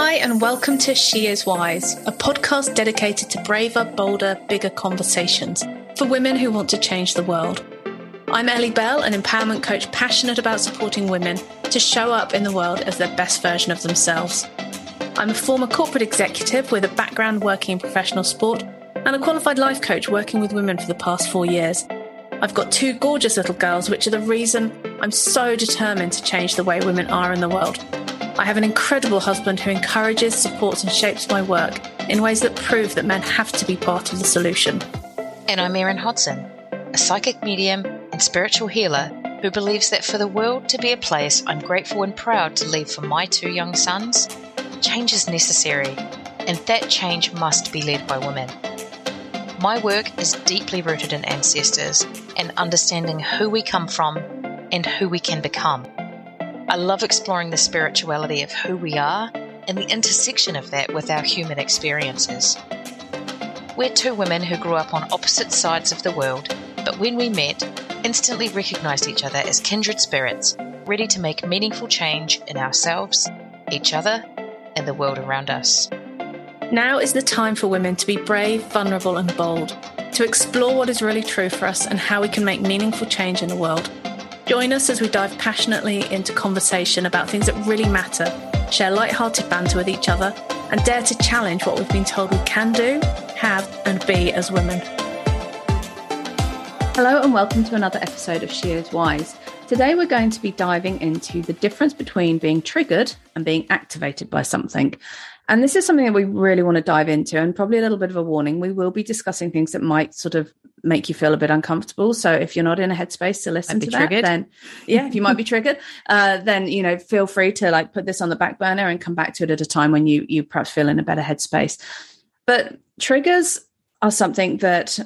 Hi, and welcome to She Is Wise, a podcast dedicated to braver, bolder, bigger conversations for women who want to change the world. I'm Ellie Bell, an empowerment coach passionate about supporting women to show up in the world as their best version of themselves. I'm a former corporate executive with a background working in professional sport and a qualified life coach working with women for the past four years. I've got two gorgeous little girls, which are the reason I'm so determined to change the way women are in the world. I have an incredible husband who encourages, supports, and shapes my work in ways that prove that men have to be part of the solution. And I'm Erin Hodson, a psychic medium and spiritual healer who believes that for the world to be a place I'm grateful and proud to leave for my two young sons, change is necessary, and that change must be led by women. My work is deeply rooted in ancestors and understanding who we come from and who we can become. I love exploring the spirituality of who we are and the intersection of that with our human experiences. We're two women who grew up on opposite sides of the world, but when we met, instantly recognized each other as kindred spirits, ready to make meaningful change in ourselves, each other, and the world around us. Now is the time for women to be brave, vulnerable, and bold, to explore what is really true for us and how we can make meaningful change in the world. Join us as we dive passionately into conversation about things that really matter, share light-hearted banter with each other, and dare to challenge what we've been told we can do, have, and be as women. Hello, and welcome to another episode of She Is Wise. Today, we're going to be diving into the difference between being triggered and being activated by something. And this is something that we really want to dive into, and probably a little bit of a warning. We will be discussing things that might sort of make you feel a bit uncomfortable. So if you're not in a headspace to listen to that, then yeah, if you might be triggered, uh, then you know feel free to like put this on the back burner and come back to it at a time when you you perhaps feel in a better headspace. But triggers are something that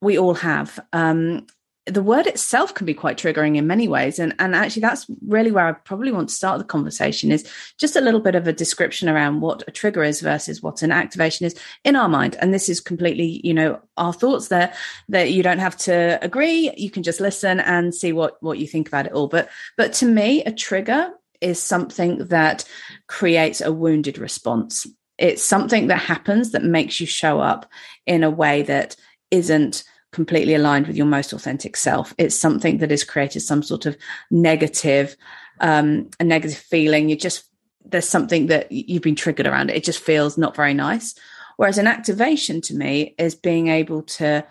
we all have. Um, the word itself can be quite triggering in many ways. And and actually that's really where i probably want to start the conversation is just a little bit of a description around what a trigger is versus what an activation is in our mind. And this is completely you know our thoughts there that you don't have to agree. You can just listen and see what what you think about it all. But but to me a trigger is something that creates a wounded response. It's something that happens that makes you show up in a way that isn't completely aligned with your most authentic self. It's something that has created some sort of negative, um, a negative feeling. You just there's something that you've been triggered around it. It just feels not very nice. Whereas an activation to me is being able to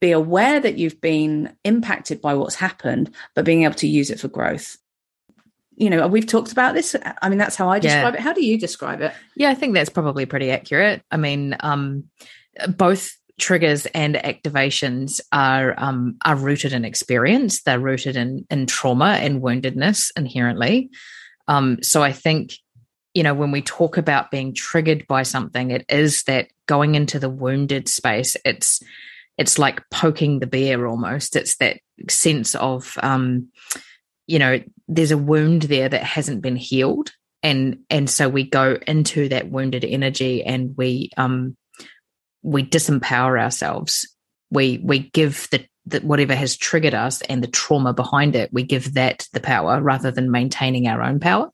be aware that you've been impacted by what's happened, but being able to use it for growth. You know, we've talked about this. I mean, that's how I describe yeah. it. How do you describe it? Yeah, I think that's probably pretty accurate. I mean, um, both triggers and activations are um, are rooted in experience. They're rooted in in trauma and woundedness inherently. Um, so I think you know when we talk about being triggered by something, it is that going into the wounded space. It's it's like poking the bear almost. It's that sense of um, you know there's a wound there that hasn't been healed and and so we go into that wounded energy and we um we disempower ourselves. We we give the, the whatever has triggered us and the trauma behind it, we give that the power rather than maintaining our own power.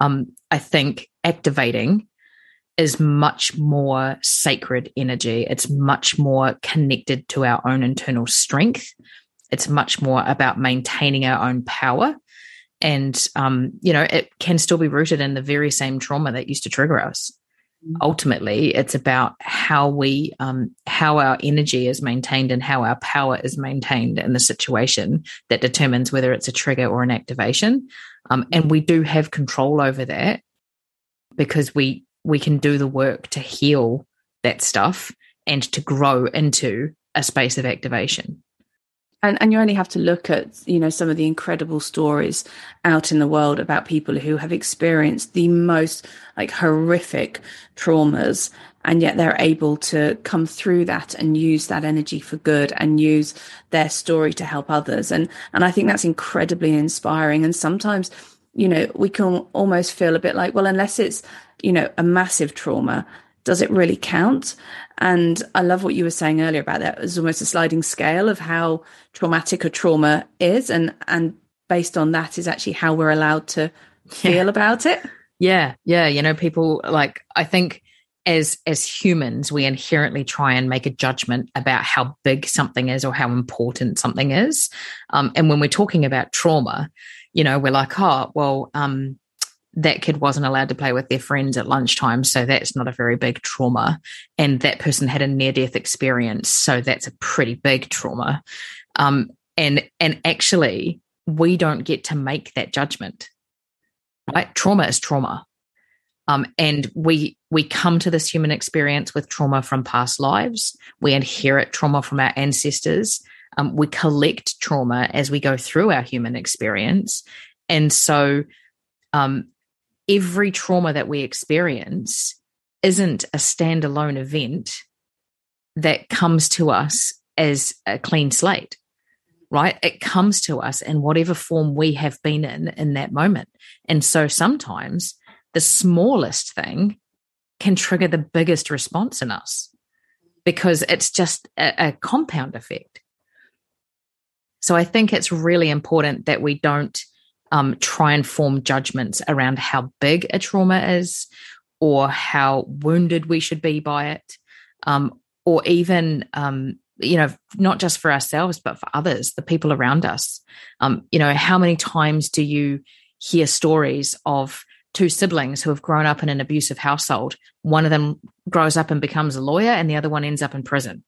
Um, I think activating is much more sacred energy. It's much more connected to our own internal strength. It's much more about maintaining our own power. And, um, you know, it can still be rooted in the very same trauma that used to trigger us ultimately it's about how we um, how our energy is maintained and how our power is maintained in the situation that determines whether it's a trigger or an activation. Um, and we do have control over that because we we can do the work to heal that stuff and to grow into a space of activation and, and you only have to look at you know some of the incredible stories out in the world about people who have experienced the most like horrific traumas and yet they're able to come through that and use that energy for good and use their story to help others. And and I think that's incredibly inspiring. And sometimes you know we can almost feel a bit like well unless it's you know a massive trauma does it really count? And I love what you were saying earlier about that. It's almost a sliding scale of how traumatic a trauma is, and and based on that is actually how we're allowed to feel yeah. about it. Yeah, yeah. You know, people like I think as as humans, we inherently try and make a judgment about how big something is or how important something is. Um, and when we're talking about trauma, you know, we're like, oh, well, um, that kid wasn't allowed to play with their friends at lunchtime, so that's not a very big trauma. And that person had a near death experience, so that's a pretty big trauma. Um, and and actually, we don't get to make that judgment. Right? Trauma is trauma. Um, and we we come to this human experience with trauma from past lives. We inherit trauma from our ancestors. Um, we collect trauma as we go through our human experience, and so um, every trauma that we experience isn't a standalone event that comes to us as a clean slate right? It comes to us in whatever form we have been in in that moment. And so sometimes the smallest thing can trigger the biggest response in us because it's just a, a compound effect. So I think it's really important that we don't um, try and form judgments around how big a trauma is or how wounded we should be by it, um, or even um, you know, not just for ourselves, but for others, the people around us. Um, you know, how many times do you hear stories of two siblings who have grown up in an abusive household? One of them grows up and becomes a lawyer, and the other one ends up in prison.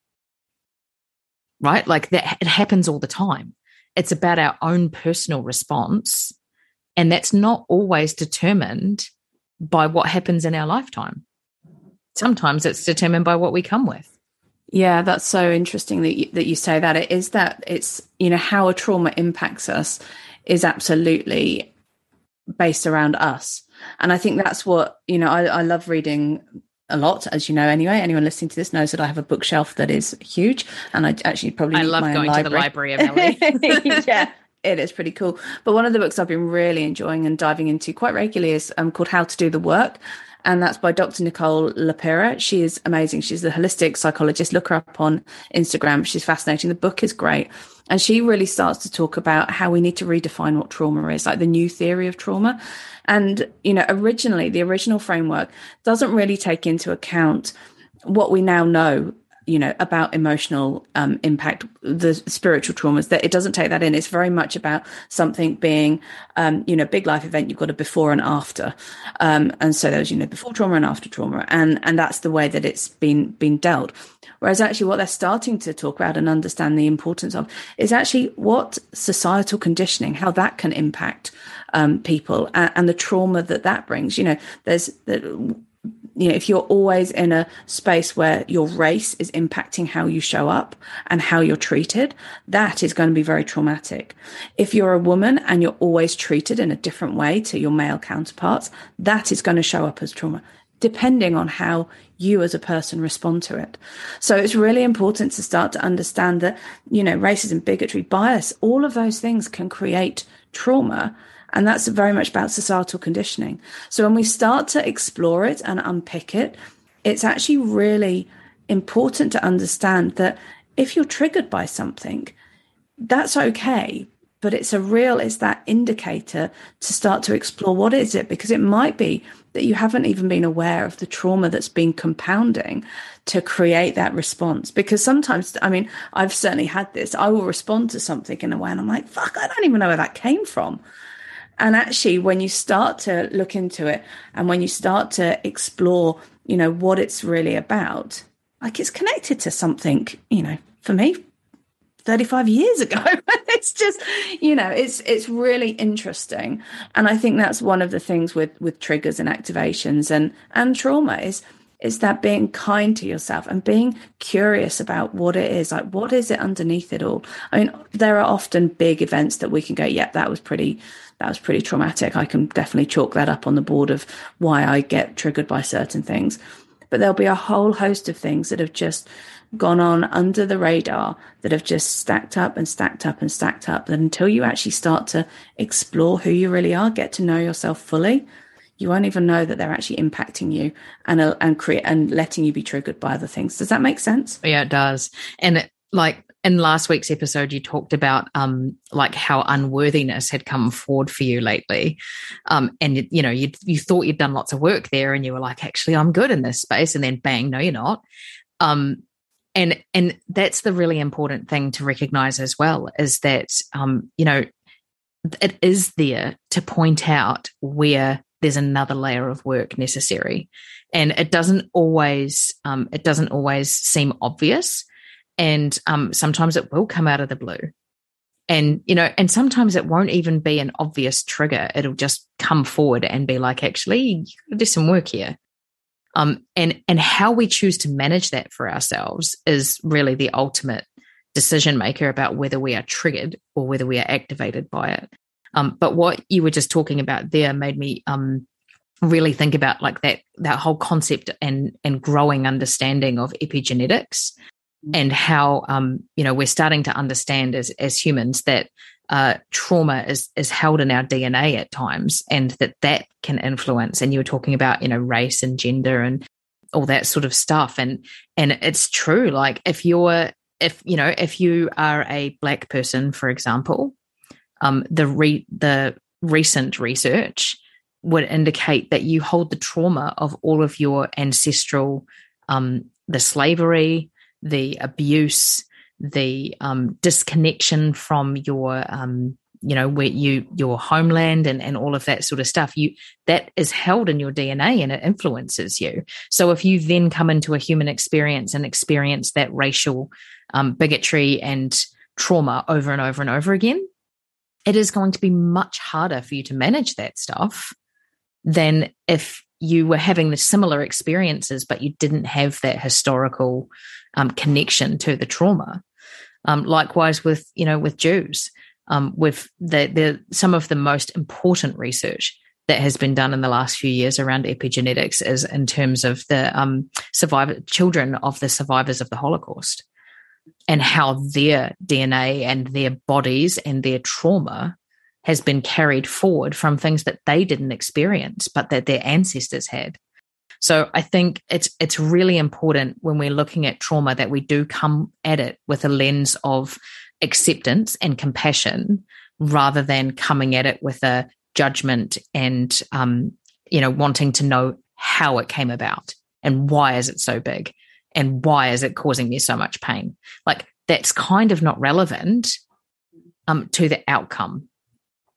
Right? Like that, it happens all the time. It's about our own personal response. And that's not always determined by what happens in our lifetime. Sometimes it's determined by what we come with. Yeah, that's so interesting that you, that you say that. It is that it's you know how a trauma impacts us is absolutely based around us, and I think that's what you know. I, I love reading a lot, as you know. Anyway, anyone listening to this knows that I have a bookshelf that is huge, and I actually probably I love going to the library of Ellie. yeah, it is pretty cool. But one of the books I've been really enjoying and diving into quite regularly is um, called How to Do the Work and that's by Dr. Nicole LePera. She is amazing. She's a holistic psychologist. Look her up on Instagram. She's fascinating. The book is great. And she really starts to talk about how we need to redefine what trauma is, like the new theory of trauma. And, you know, originally, the original framework doesn't really take into account what we now know you know about emotional um, impact the spiritual traumas that it doesn't take that in. It's very much about something being um, you know big life event you've got a before and after. Um, and so there's you know before trauma and after trauma. And and that's the way that it's been been dealt. Whereas actually what they're starting to talk about and understand the importance of is actually what societal conditioning how that can impact um, people and, and, the trauma that that brings. You know there's the, you know, if you're always in a space where your race is impacting how you show up and how you're treated, that is going to be very traumatic. If you're a woman and you're always treated in a different way to your male counterparts, that is going to show up as trauma, depending on how you as a person respond to it. So it's really important to start to understand that, you know, racism, bigotry, bias, all of those things can create trauma and that's very much about societal conditioning. So when we start to explore it and unpick it, it's actually really important to understand that if you're triggered by something, that's okay. But it's a real, it's that indicator to start to explore what is it? Because it might be that you haven't even been aware of the trauma that's been compounding to create that response. Because sometimes, I mean, I've certainly had this. I will respond to something in a way and I'm like, fuck, I don't even know where that came from. And actually, when you start to look into it and when you start to explore, you know, what it's really about, like it's connected to something, you know, for me, 35 years ago. it's just, you know, it's it's really interesting. And I think that's one of the things with with triggers and activations and and trauma is is that being kind to yourself and being curious about what it is like what is it underneath it all i mean there are often big events that we can go yep that was pretty that was pretty traumatic. I can definitely chalk that up on the board of why I get triggered by certain things. But there'll be a whole host of things that have just gone on under the radar that have just stacked up and stacked up and stacked up that until you actually start to explore who you really are, get to know yourself fully, you won't even know that they're actually impacting you and uh, and create and letting you be triggered by other things. Does that make sense? Yeah, it does. And it, like in last week's episode, you talked about um, like how unworthiness had come forward for you lately, um, and you know you you thought you'd done lots of work there, and you were like, actually, I'm good in this space, and then bang, no, you're not. Um, and and that's the really important thing to recognize as well is that um, you know it is there to point out where there's another layer of work necessary. And it doesn't always um, it doesn't always seem obvious and um, sometimes it will come out of the blue. And you know and sometimes it won't even be an obvious trigger. It'll just come forward and be like actually do some work here. Um, and and how we choose to manage that for ourselves is really the ultimate decision maker about whether we are triggered or whether we are activated by it. Um, but what you were just talking about there made me um, really think about like that that whole concept and and growing understanding of epigenetics. And how um, you know we're starting to understand as as humans that uh, trauma is is held in our DNA at times, and that that can influence. And you were talking about you know race and gender and all that sort of stuff, and and it's true. Like if you're if you know if you are a black person, for example, um, the re- the recent research would indicate that you hold the trauma of all of your ancestral, um, the slavery, the abuse, the um, disconnection from your, um, you know, where you your homeland and and all of that sort of stuff. You that is held in your DNA and it influences you. So if you then come into a human experience and experience that racial um, bigotry and trauma over and over and over again, it is going to be much harder for you to manage that stuff than if you were having the similar experiences, but you didn't have that historical um, connection to the trauma. Um, likewise with you know with Jews, um, with the, the some of the most important research that has been done in the last few years around epigenetics is in terms of the um, survivor children of the survivors of the Holocaust and how their DNA and their bodies and their trauma has been carried forward from things that they didn't experience, but that their ancestors had. So I think it's it's really important when we're looking at trauma that we do come at it with a lens of acceptance and compassion rather than coming at it with a judgment and um, you know wanting to know how it came about and why is it so big and why is it causing me so much pain like that's kind of not relevant um, to the outcome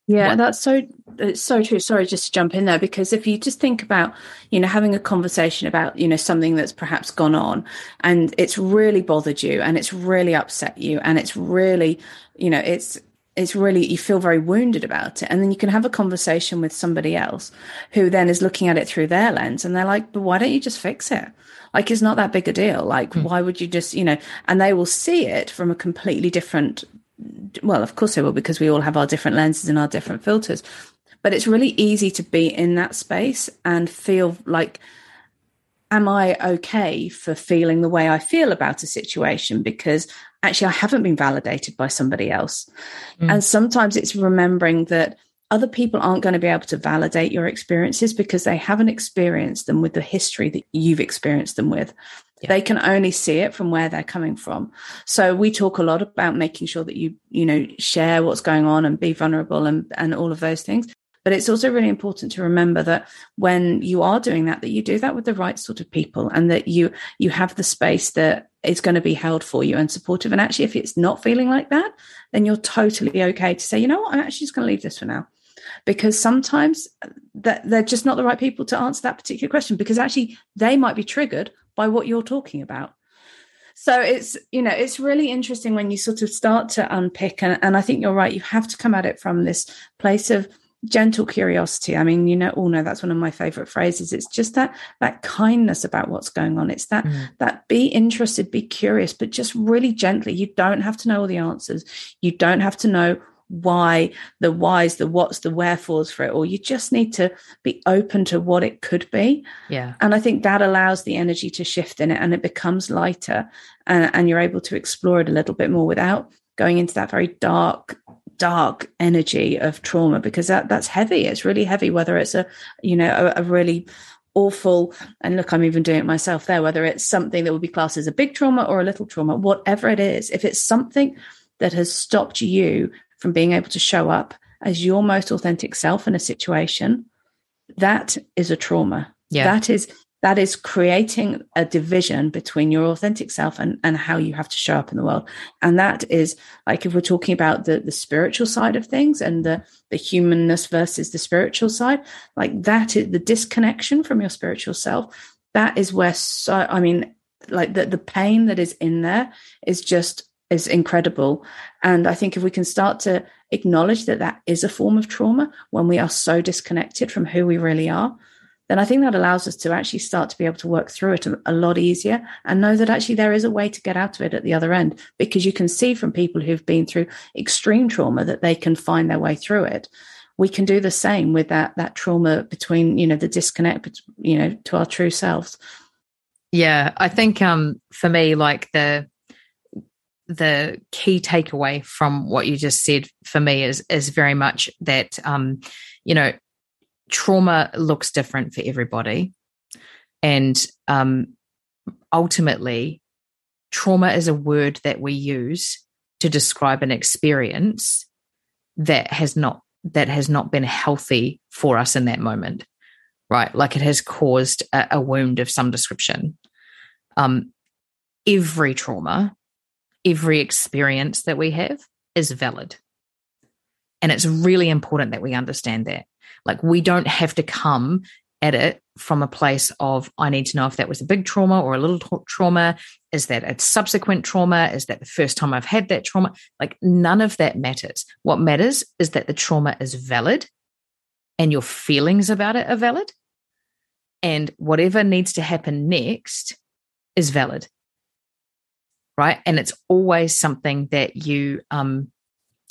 yeah, what? that's so it's so true. Sorry, just to jump in there because if you just think about, you know, having a conversation about, you know, something that's perhaps gone on and it's really bothered you and it's really upset you and it's really, you know, it's it's really you feel very wounded about it and then you can have a conversation with somebody else who then is looking at it through their lens and they're like but why don't you just fix it like it's not that big a deal like mm. why would you just you know and they will see it from a completely different well, of course they will, because we all have our different lenses and our different filters. But it's really easy to be in that space and feel like, am I okay for feeling the way I feel about a situation? Because actually, I haven't been validated by somebody else. Mm. And sometimes it's remembering that other people aren't going to be able to validate your experiences because they haven't experienced them with the history that you've experienced them with. Yeah. They can only see it from where they're coming from. So we talk a lot about making sure that you, you know, share what's going on and be vulnerable and, and all of those things. But it's also really important to remember that when you are doing that, that you do that with the right sort of people and that you you have the space that is going to be held for you and supportive. And actually, if it's not feeling like that, then you're totally okay to say, you know what, I'm actually just going to leave this for now because sometimes uh, that they're just not the right people to answer that particular question because actually they might be triggered by what you're talking about. So it's you know it's really interesting when you sort of start to unpick and, and i think you're right you have to come at it from this place of gentle curiosity. I mean you know all know that's one of my favorite phrases. It's just that that kindness about what's going on. It's that mm. that be interested be curious but just really gently. You don't have to know all the answers. You don't have to know why, the whys, the whats, the wherefores for it all. You just need to be open to what it could be. Yeah. And I think that allows the energy to shift in it and it becomes lighter and, and you're able to explore it a little bit more without going into that very dark dark energy of trauma because that that's heavy it's really heavy whether it's a you know a, a really awful and look i'm even doing it myself there whether it's something that would be classed as a big trauma or a little trauma whatever it is if it's something that has stopped you from being able to show up as your most authentic self in a situation that is a trauma yeah. that is that is creating a division between your authentic self and, and how you have to show up in the world. And that is like if we're talking about the, the spiritual side of things and the, the humanness versus the spiritual side, like that is the disconnection from your spiritual self. That is where so I mean, like the, the pain that is in there is just is incredible. And I think if we can start to acknowledge that that is a form of trauma when we are so disconnected from who we really are, then I think that allows us to actually start to be able to work through it a, lot easier and know that actually there is a way to get out of it at the other end because you can see from people who've been through extreme trauma that they can find their way through it. We can do the same with that that trauma between you know the disconnect you know to our true selves. Yeah, I think um for me like the the key takeaway from what you just said for me is is very much that um you know trauma looks different for everybody. And um, ultimately, trauma is a word that we use to describe an experience that has not that has not been healthy for us in that moment right like it has caused a, a wound of some description um, every trauma every experience that we have is valid and it's really important that we understand that like we don't have to come at it from a place of I need to know if that was a big trauma or a little tra- trauma. Is that a subsequent trauma? Is that the first time I've had that trauma? Like none of that matters. What matters is that the trauma is valid and your feelings about it are valid. And whatever needs to happen next is valid. Right. And it's always something that you um,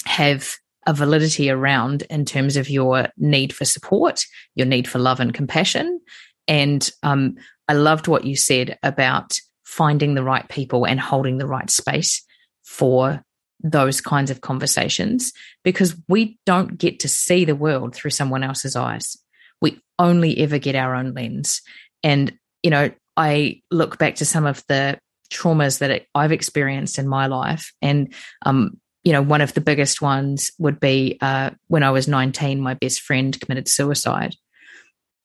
have a validity around in terms of your need for support, your need for love and compassion. And um, I loved what you said about finding the right people and holding the right space for those kinds of conversations because we don't get to see the world through someone else's eyes. We only ever get our own lens. And, you know, I look back to some of the traumas that I've experienced in my life and um, you know, one of the biggest ones would be uh, when I was 19, my best friend committed suicide.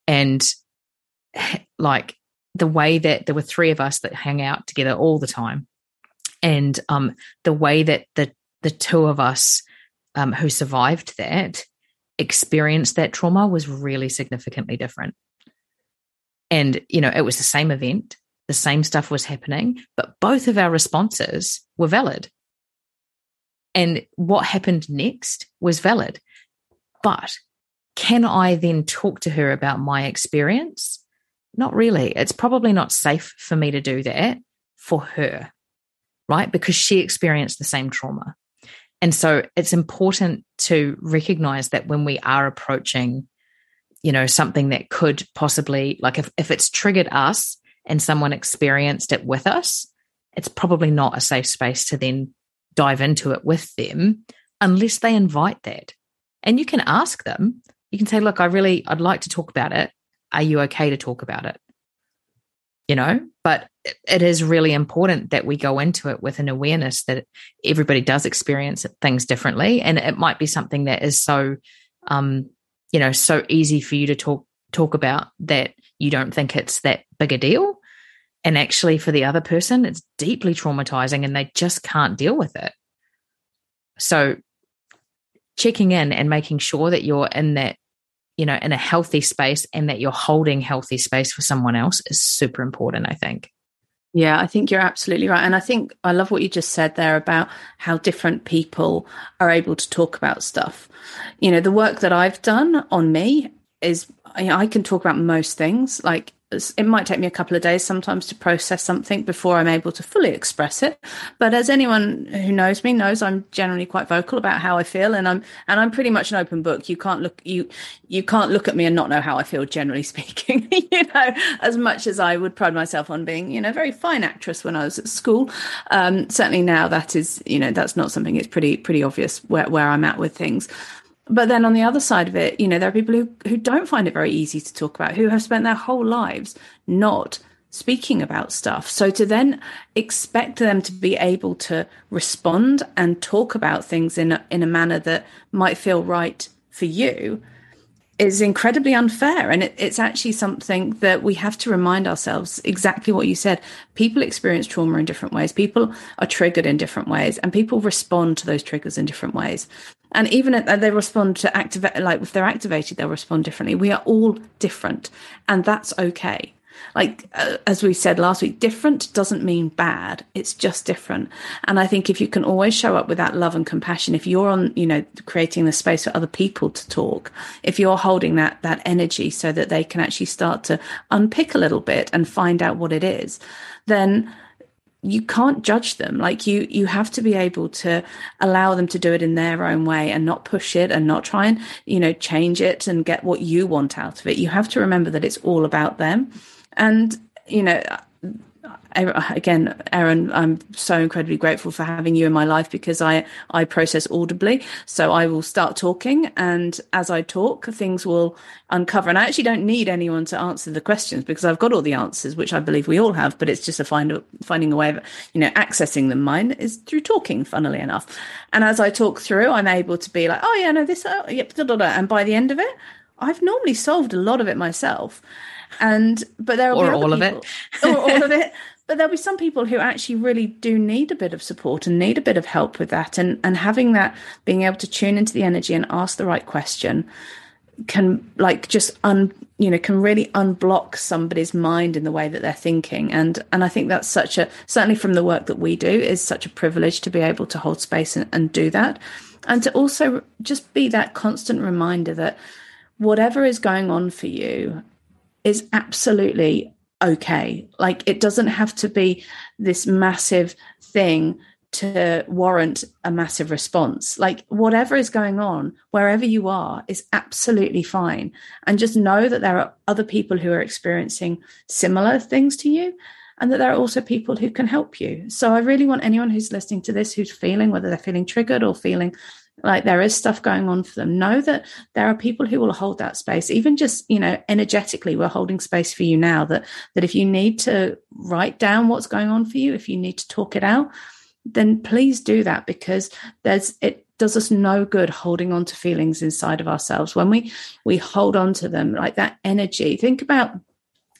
And like the way that there were three of us that hang out together all the time. And um, the way that the, the two of us um, who survived that experienced that trauma was really significantly different. And, you know, it was the same event, the same stuff was happening, but both of our responses were valid and what happened next was valid. But can I then talk to her about my experience? Not really. It's probably not safe for me to do that for her, right? Because she experienced the same trauma. And so it's important to recognize that when we are approaching, you know, something that could possibly, like if, if it's triggered us and someone experienced it with us, it's probably not a safe space to then dive into it with them unless they invite that. And you can ask them, you can say, look, I really, I'd like to talk about it. Are you okay to talk about it? You know, but it is really important that we go into it with an awareness that everybody does experience things differently. And it might be something that is so, um, you know, so easy for you to talk talk about that you don't think it's that big a deal. And actually, for the other person, it's deeply traumatizing and they just can't deal with it. So, checking in and making sure that you're in that, you know, in a healthy space and that you're holding healthy space for someone else is super important, I think. Yeah, I think you're absolutely right. And I think I love what you just said there about how different people are able to talk about stuff. You know, the work that I've done on me is I can talk about most things. Like it might take me a couple of days sometimes to process something before I'm able to fully express it. But as anyone who knows me knows, I'm generally quite vocal about how I feel, and I'm and I'm pretty much an open book. You can't look you you can't look at me and not know how I feel. Generally speaking, you know, as much as I would pride myself on being you know very fine actress when I was at school, um, certainly now that is you know that's not something. It's pretty pretty obvious where where I'm at with things. But then on the other side of it, you know, there are people who, who don't find it very easy to talk about, who have spent their whole lives not speaking about stuff. So to then expect them to be able to respond and talk about things in a, in a manner that might feel right for you is incredibly unfair. And it, it's actually something that we have to remind ourselves exactly what you said. People experience trauma in different ways. People are triggered in different ways and people respond to those triggers in different ways. And even if they respond to activate, like if they're activated, they'll respond differently. We are all different and that's okay. Like uh, as we said last week different doesn't mean bad. It's just different. And i think if you can always show up with that love and compassion if you're on you know creating the space for other people to talk if you're holding that that energy so that they can actually start to unpick a little bit and find out what it is then you can't judge them. Like you you have to be able to allow them to do it in their own way and not push it and not try and you know change it and get what you want out of it. You have to remember that it's all about them. And, you know, again, Erin, I'm so incredibly grateful for having you in my life because I, I process audibly. So I will start talking and as I talk, things will uncover. And I actually don't need anyone to answer the questions because I've got all the answers, which I believe we all have, but it's just a find, finding a way of, you know, accessing them. Mine is through talking, funnily enough. And as I talk through, I'm able to be like, oh yeah, no, this, oh, yep, da, da, da. and by the end of it, I've normally solved a lot of it myself. And but there will or be all people, of it, or all of it. But there'll be some people who actually really do need a bit of support and need a bit of help with that. And and having that, being able to tune into the energy and ask the right question, can like just un you know can really unblock somebody's mind in the way that they're thinking and and i think that's such a certainly from the work that we do is such a privilege to be able to hold space and, and do that and to also just be that constant reminder that whatever is going on for you is absolutely okay. Like it doesn't have to be this massive thing to warrant a massive response. Like whatever is going on, wherever you are, is absolutely fine. And just know that there are other people who are experiencing similar things to you and that there are also people who can help you. So I really want anyone who's listening to this who's feeling, whether they're feeling triggered or feeling like there is stuff going on for them know that there are people who will hold that space even just you know energetically we're holding space for you now that that if you need to write down what's going on for you if you need to talk it out then please do that because there's it does us no good holding on to feelings inside of ourselves when we we hold on to them like that energy think about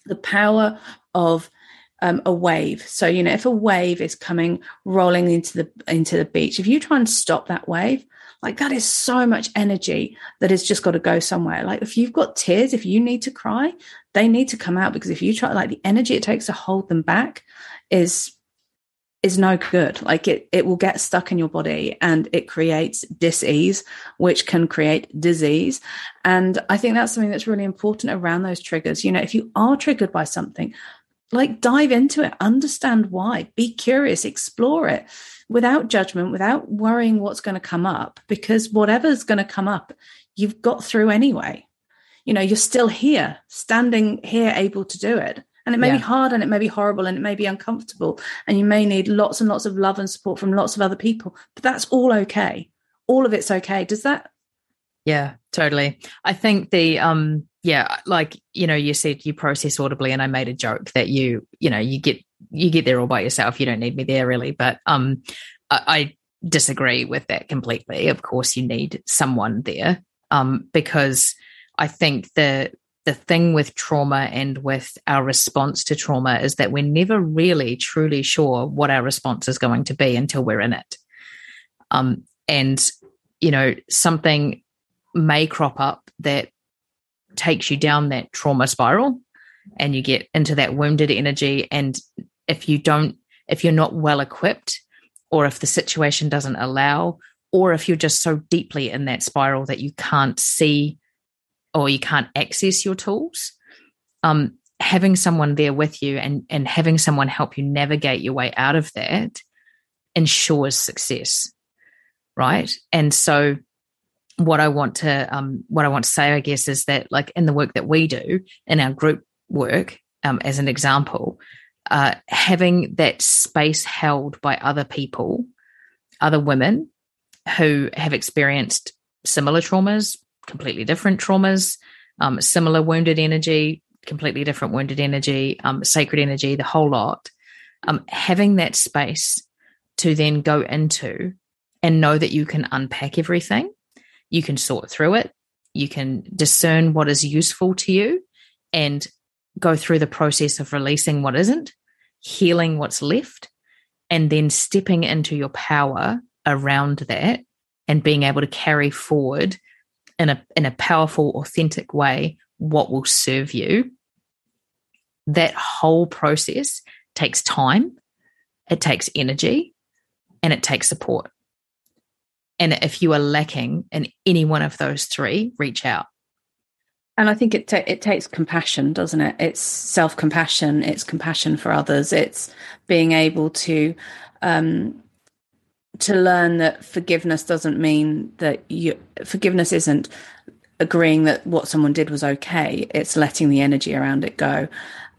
the power of um, a wave. So you know, if a wave is coming rolling into the into the beach, if you try and stop that wave, like that is so much energy that has just got to go somewhere. Like if you've got tears, if you need to cry, they need to come out because if you try, like the energy it takes to hold them back is is no good. Like it, it will get stuck in your body and it creates disease, which can create disease. And I think that's something that's really important around those triggers. You know, if you are triggered by something, like dive into it, understand why, be curious, explore it without judgment, without worrying what's going to come up, because whatever's going to come up, you've got through anyway. You know, you're still here, standing here, able to do it. And it may yeah. be hard and it may be horrible and it may be uncomfortable. And you may need lots and lots of love and support from lots of other people, but that's all okay. All of it's okay. Does that? Yeah, totally. I think the, um, yeah, like, you know, you said you process audibly and I made a joke that you, you know, you get you get there all by yourself. You don't need me there really. But um, I, I disagree with that completely. Of course, you need someone there um, because I think the the thing with trauma and with our response to trauma is that we're never really truly sure what our response is going to be until we're in it. Um, and you know, something may crop up that takes you down that trauma spiral and you get into that wounded energy. And if you don't if you're not well equipped or if the situation doesn't allow or if you're just so deeply in that spiral that you can't see or you can't access your tools um, having someone there with you and and having someone help you navigate your way out of that ensures success right? And so what i want to um, what i want to say i guess is that like in the work that we do in our group work um, as an example uh, having that space held by other people, other women who have experienced similar traumas, completely different traumas, um, similar wounded energy, completely different wounded energy, um, sacred energy, the whole lot. Um, having that space to then go into and know that you can unpack everything, you can sort through it, you can discern what is useful to you, and go through the process of releasing what isn't, healing what's left, and then stepping into your power around that and being able to carry forward in a in a powerful authentic way what will serve you. That whole process takes time it takes energy and it takes support and if you are lacking in any one of those three reach out and I think it it takes compassion, doesn't it? It's self compassion. It's compassion for others. It's being able to um, to learn that forgiveness doesn't mean that you forgiveness isn't agreeing that what someone did was okay. It's letting the energy around it go,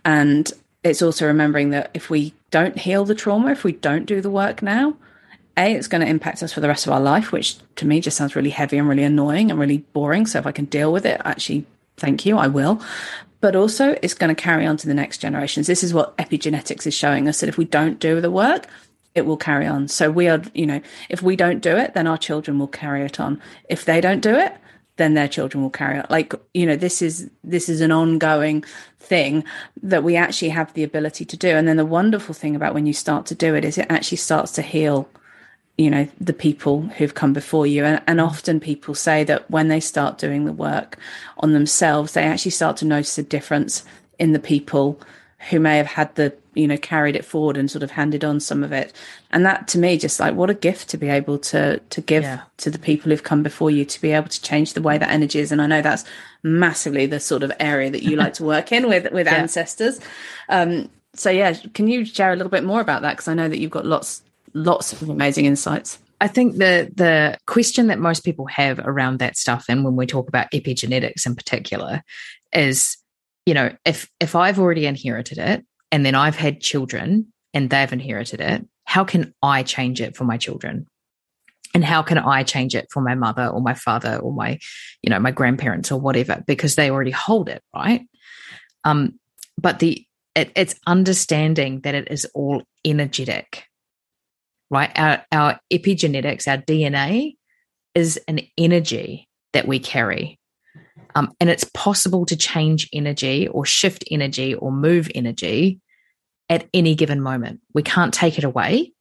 and it's also remembering that if we don't heal the trauma, if we don't do the work now, a it's going to impact us for the rest of our life, which to me just sounds really heavy and really annoying and really boring. So if I can deal with it, actually thank you, I will. But also, it's going to carry on to the next generations. This is what epigenetics is showing us that if we don't do the work, it will carry on. So we are, you know, if we don't do it, then our children will carry it on. If they don't do it, then their children will carry it on. Like, you know, this is this is an ongoing thing that we actually have the ability to do. And then the wonderful thing about when you start to do it is it actually starts to heal you know the people who've come before you. And, and, often people say that when they start doing the work on themselves they actually start to notice a difference in the people who may have had the you know carried it forward and sort of handed on some of it. And that to me just like what a gift to be able to to give yeah. to the people who've come before you to be able to change the way that energy is. And i know that's massively the sort of area that you like to work in with with yeah. ancestors. Um so yeah can you share a little bit more about that? Because i know that you've got lots lots of amazing insights. I think the the question that most people have around that stuff, and when we talk about epigenetics in particular, is you know if if I've already inherited it, and then I've had children and they've inherited it, how can I change it for my children? And how can I change it for my mother or my father or my, you know, my grandparents or whatever? Because they already hold it, right? Um, but the it, it's understanding that it is all energetic right? Our, our epigenetics, our DNA is an energy that we carry. Um, and it's possible to change energy or shift energy or move energy at any given moment. We can't take it away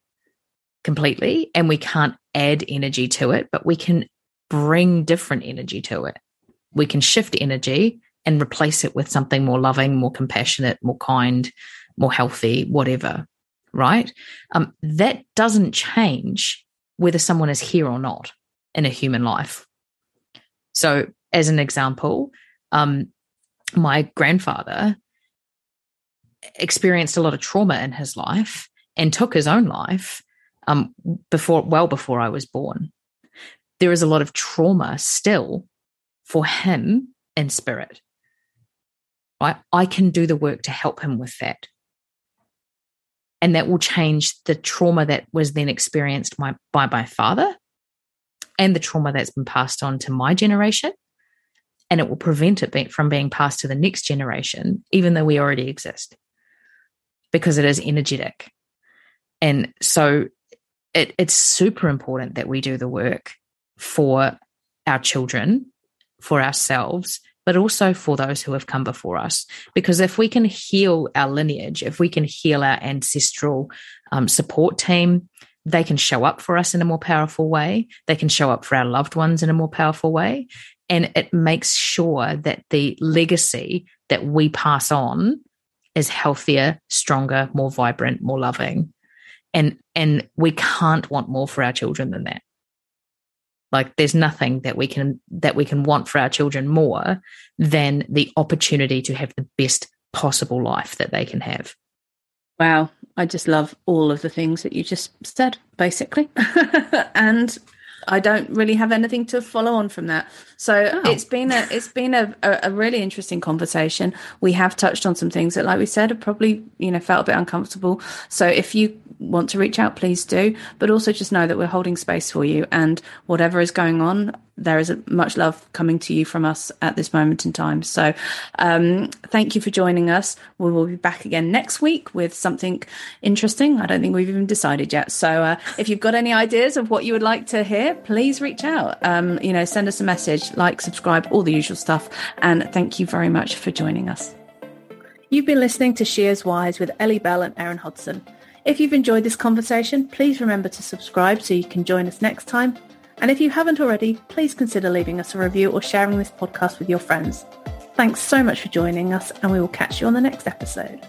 completely and we can't add energy to it, but we can bring different energy to it. We can shift energy and replace it with something more loving, more compassionate, more kind, more healthy, whatever right? Um, that doesn't change whether someone is here or not in a human life. So, as an example, um, my grandfather experienced a lot of trauma in his life and took his own life um, before, well before I was born. There is a lot of trauma still for him in spirit. Right? I can do the work to help him with that and that will change the trauma that was then experienced by, by my father and the trauma that's been passed on to my generation. And it will prevent it from being passed to the next generation even though we already exist because it is energetic. And so it, it's super important that we do the work for our children for ourselves but also for those who have come before us. Because if we can heal our lineage, if we can heal our ancestral um, support team, they can show up for us in a more powerful way. They can show up for our loved ones in a more powerful way. And it makes sure that the legacy that we pass on is healthier, stronger, more vibrant, more loving. And, and we can't want more for our children than that. Like there's nothing that we can that we can want for our children more than the opportunity to have the best possible life that they can have. Wow, I just love all of the things that you just said, basically. and I don't really have anything to follow on from that. So oh. it's been a it's been a, a, really interesting conversation. We have touched on some things that, like we said, have probably you know felt a bit uncomfortable. So if you want to reach out, please do. But also just know that we're holding space for you, and whatever is going on, there is much love coming to you from us at this moment in time. So, um, thank you for joining us. We will be back again next week with something interesting. I don't think we've even decided yet. So, uh, if you've got any ideas of what you would like to hear, please reach out. Um, you know, send us a message, like, subscribe, all the usual stuff. And thank you very much for joining us. You've been listening to She Is Wise with Ellie Bell and Erin Hodson. If you've enjoyed this conversation, please remember to subscribe so you can join us next time. And if you haven't already, please consider leaving us a review or sharing this podcast with your friends. Thanks so much for joining us, and we will catch you on the next episode.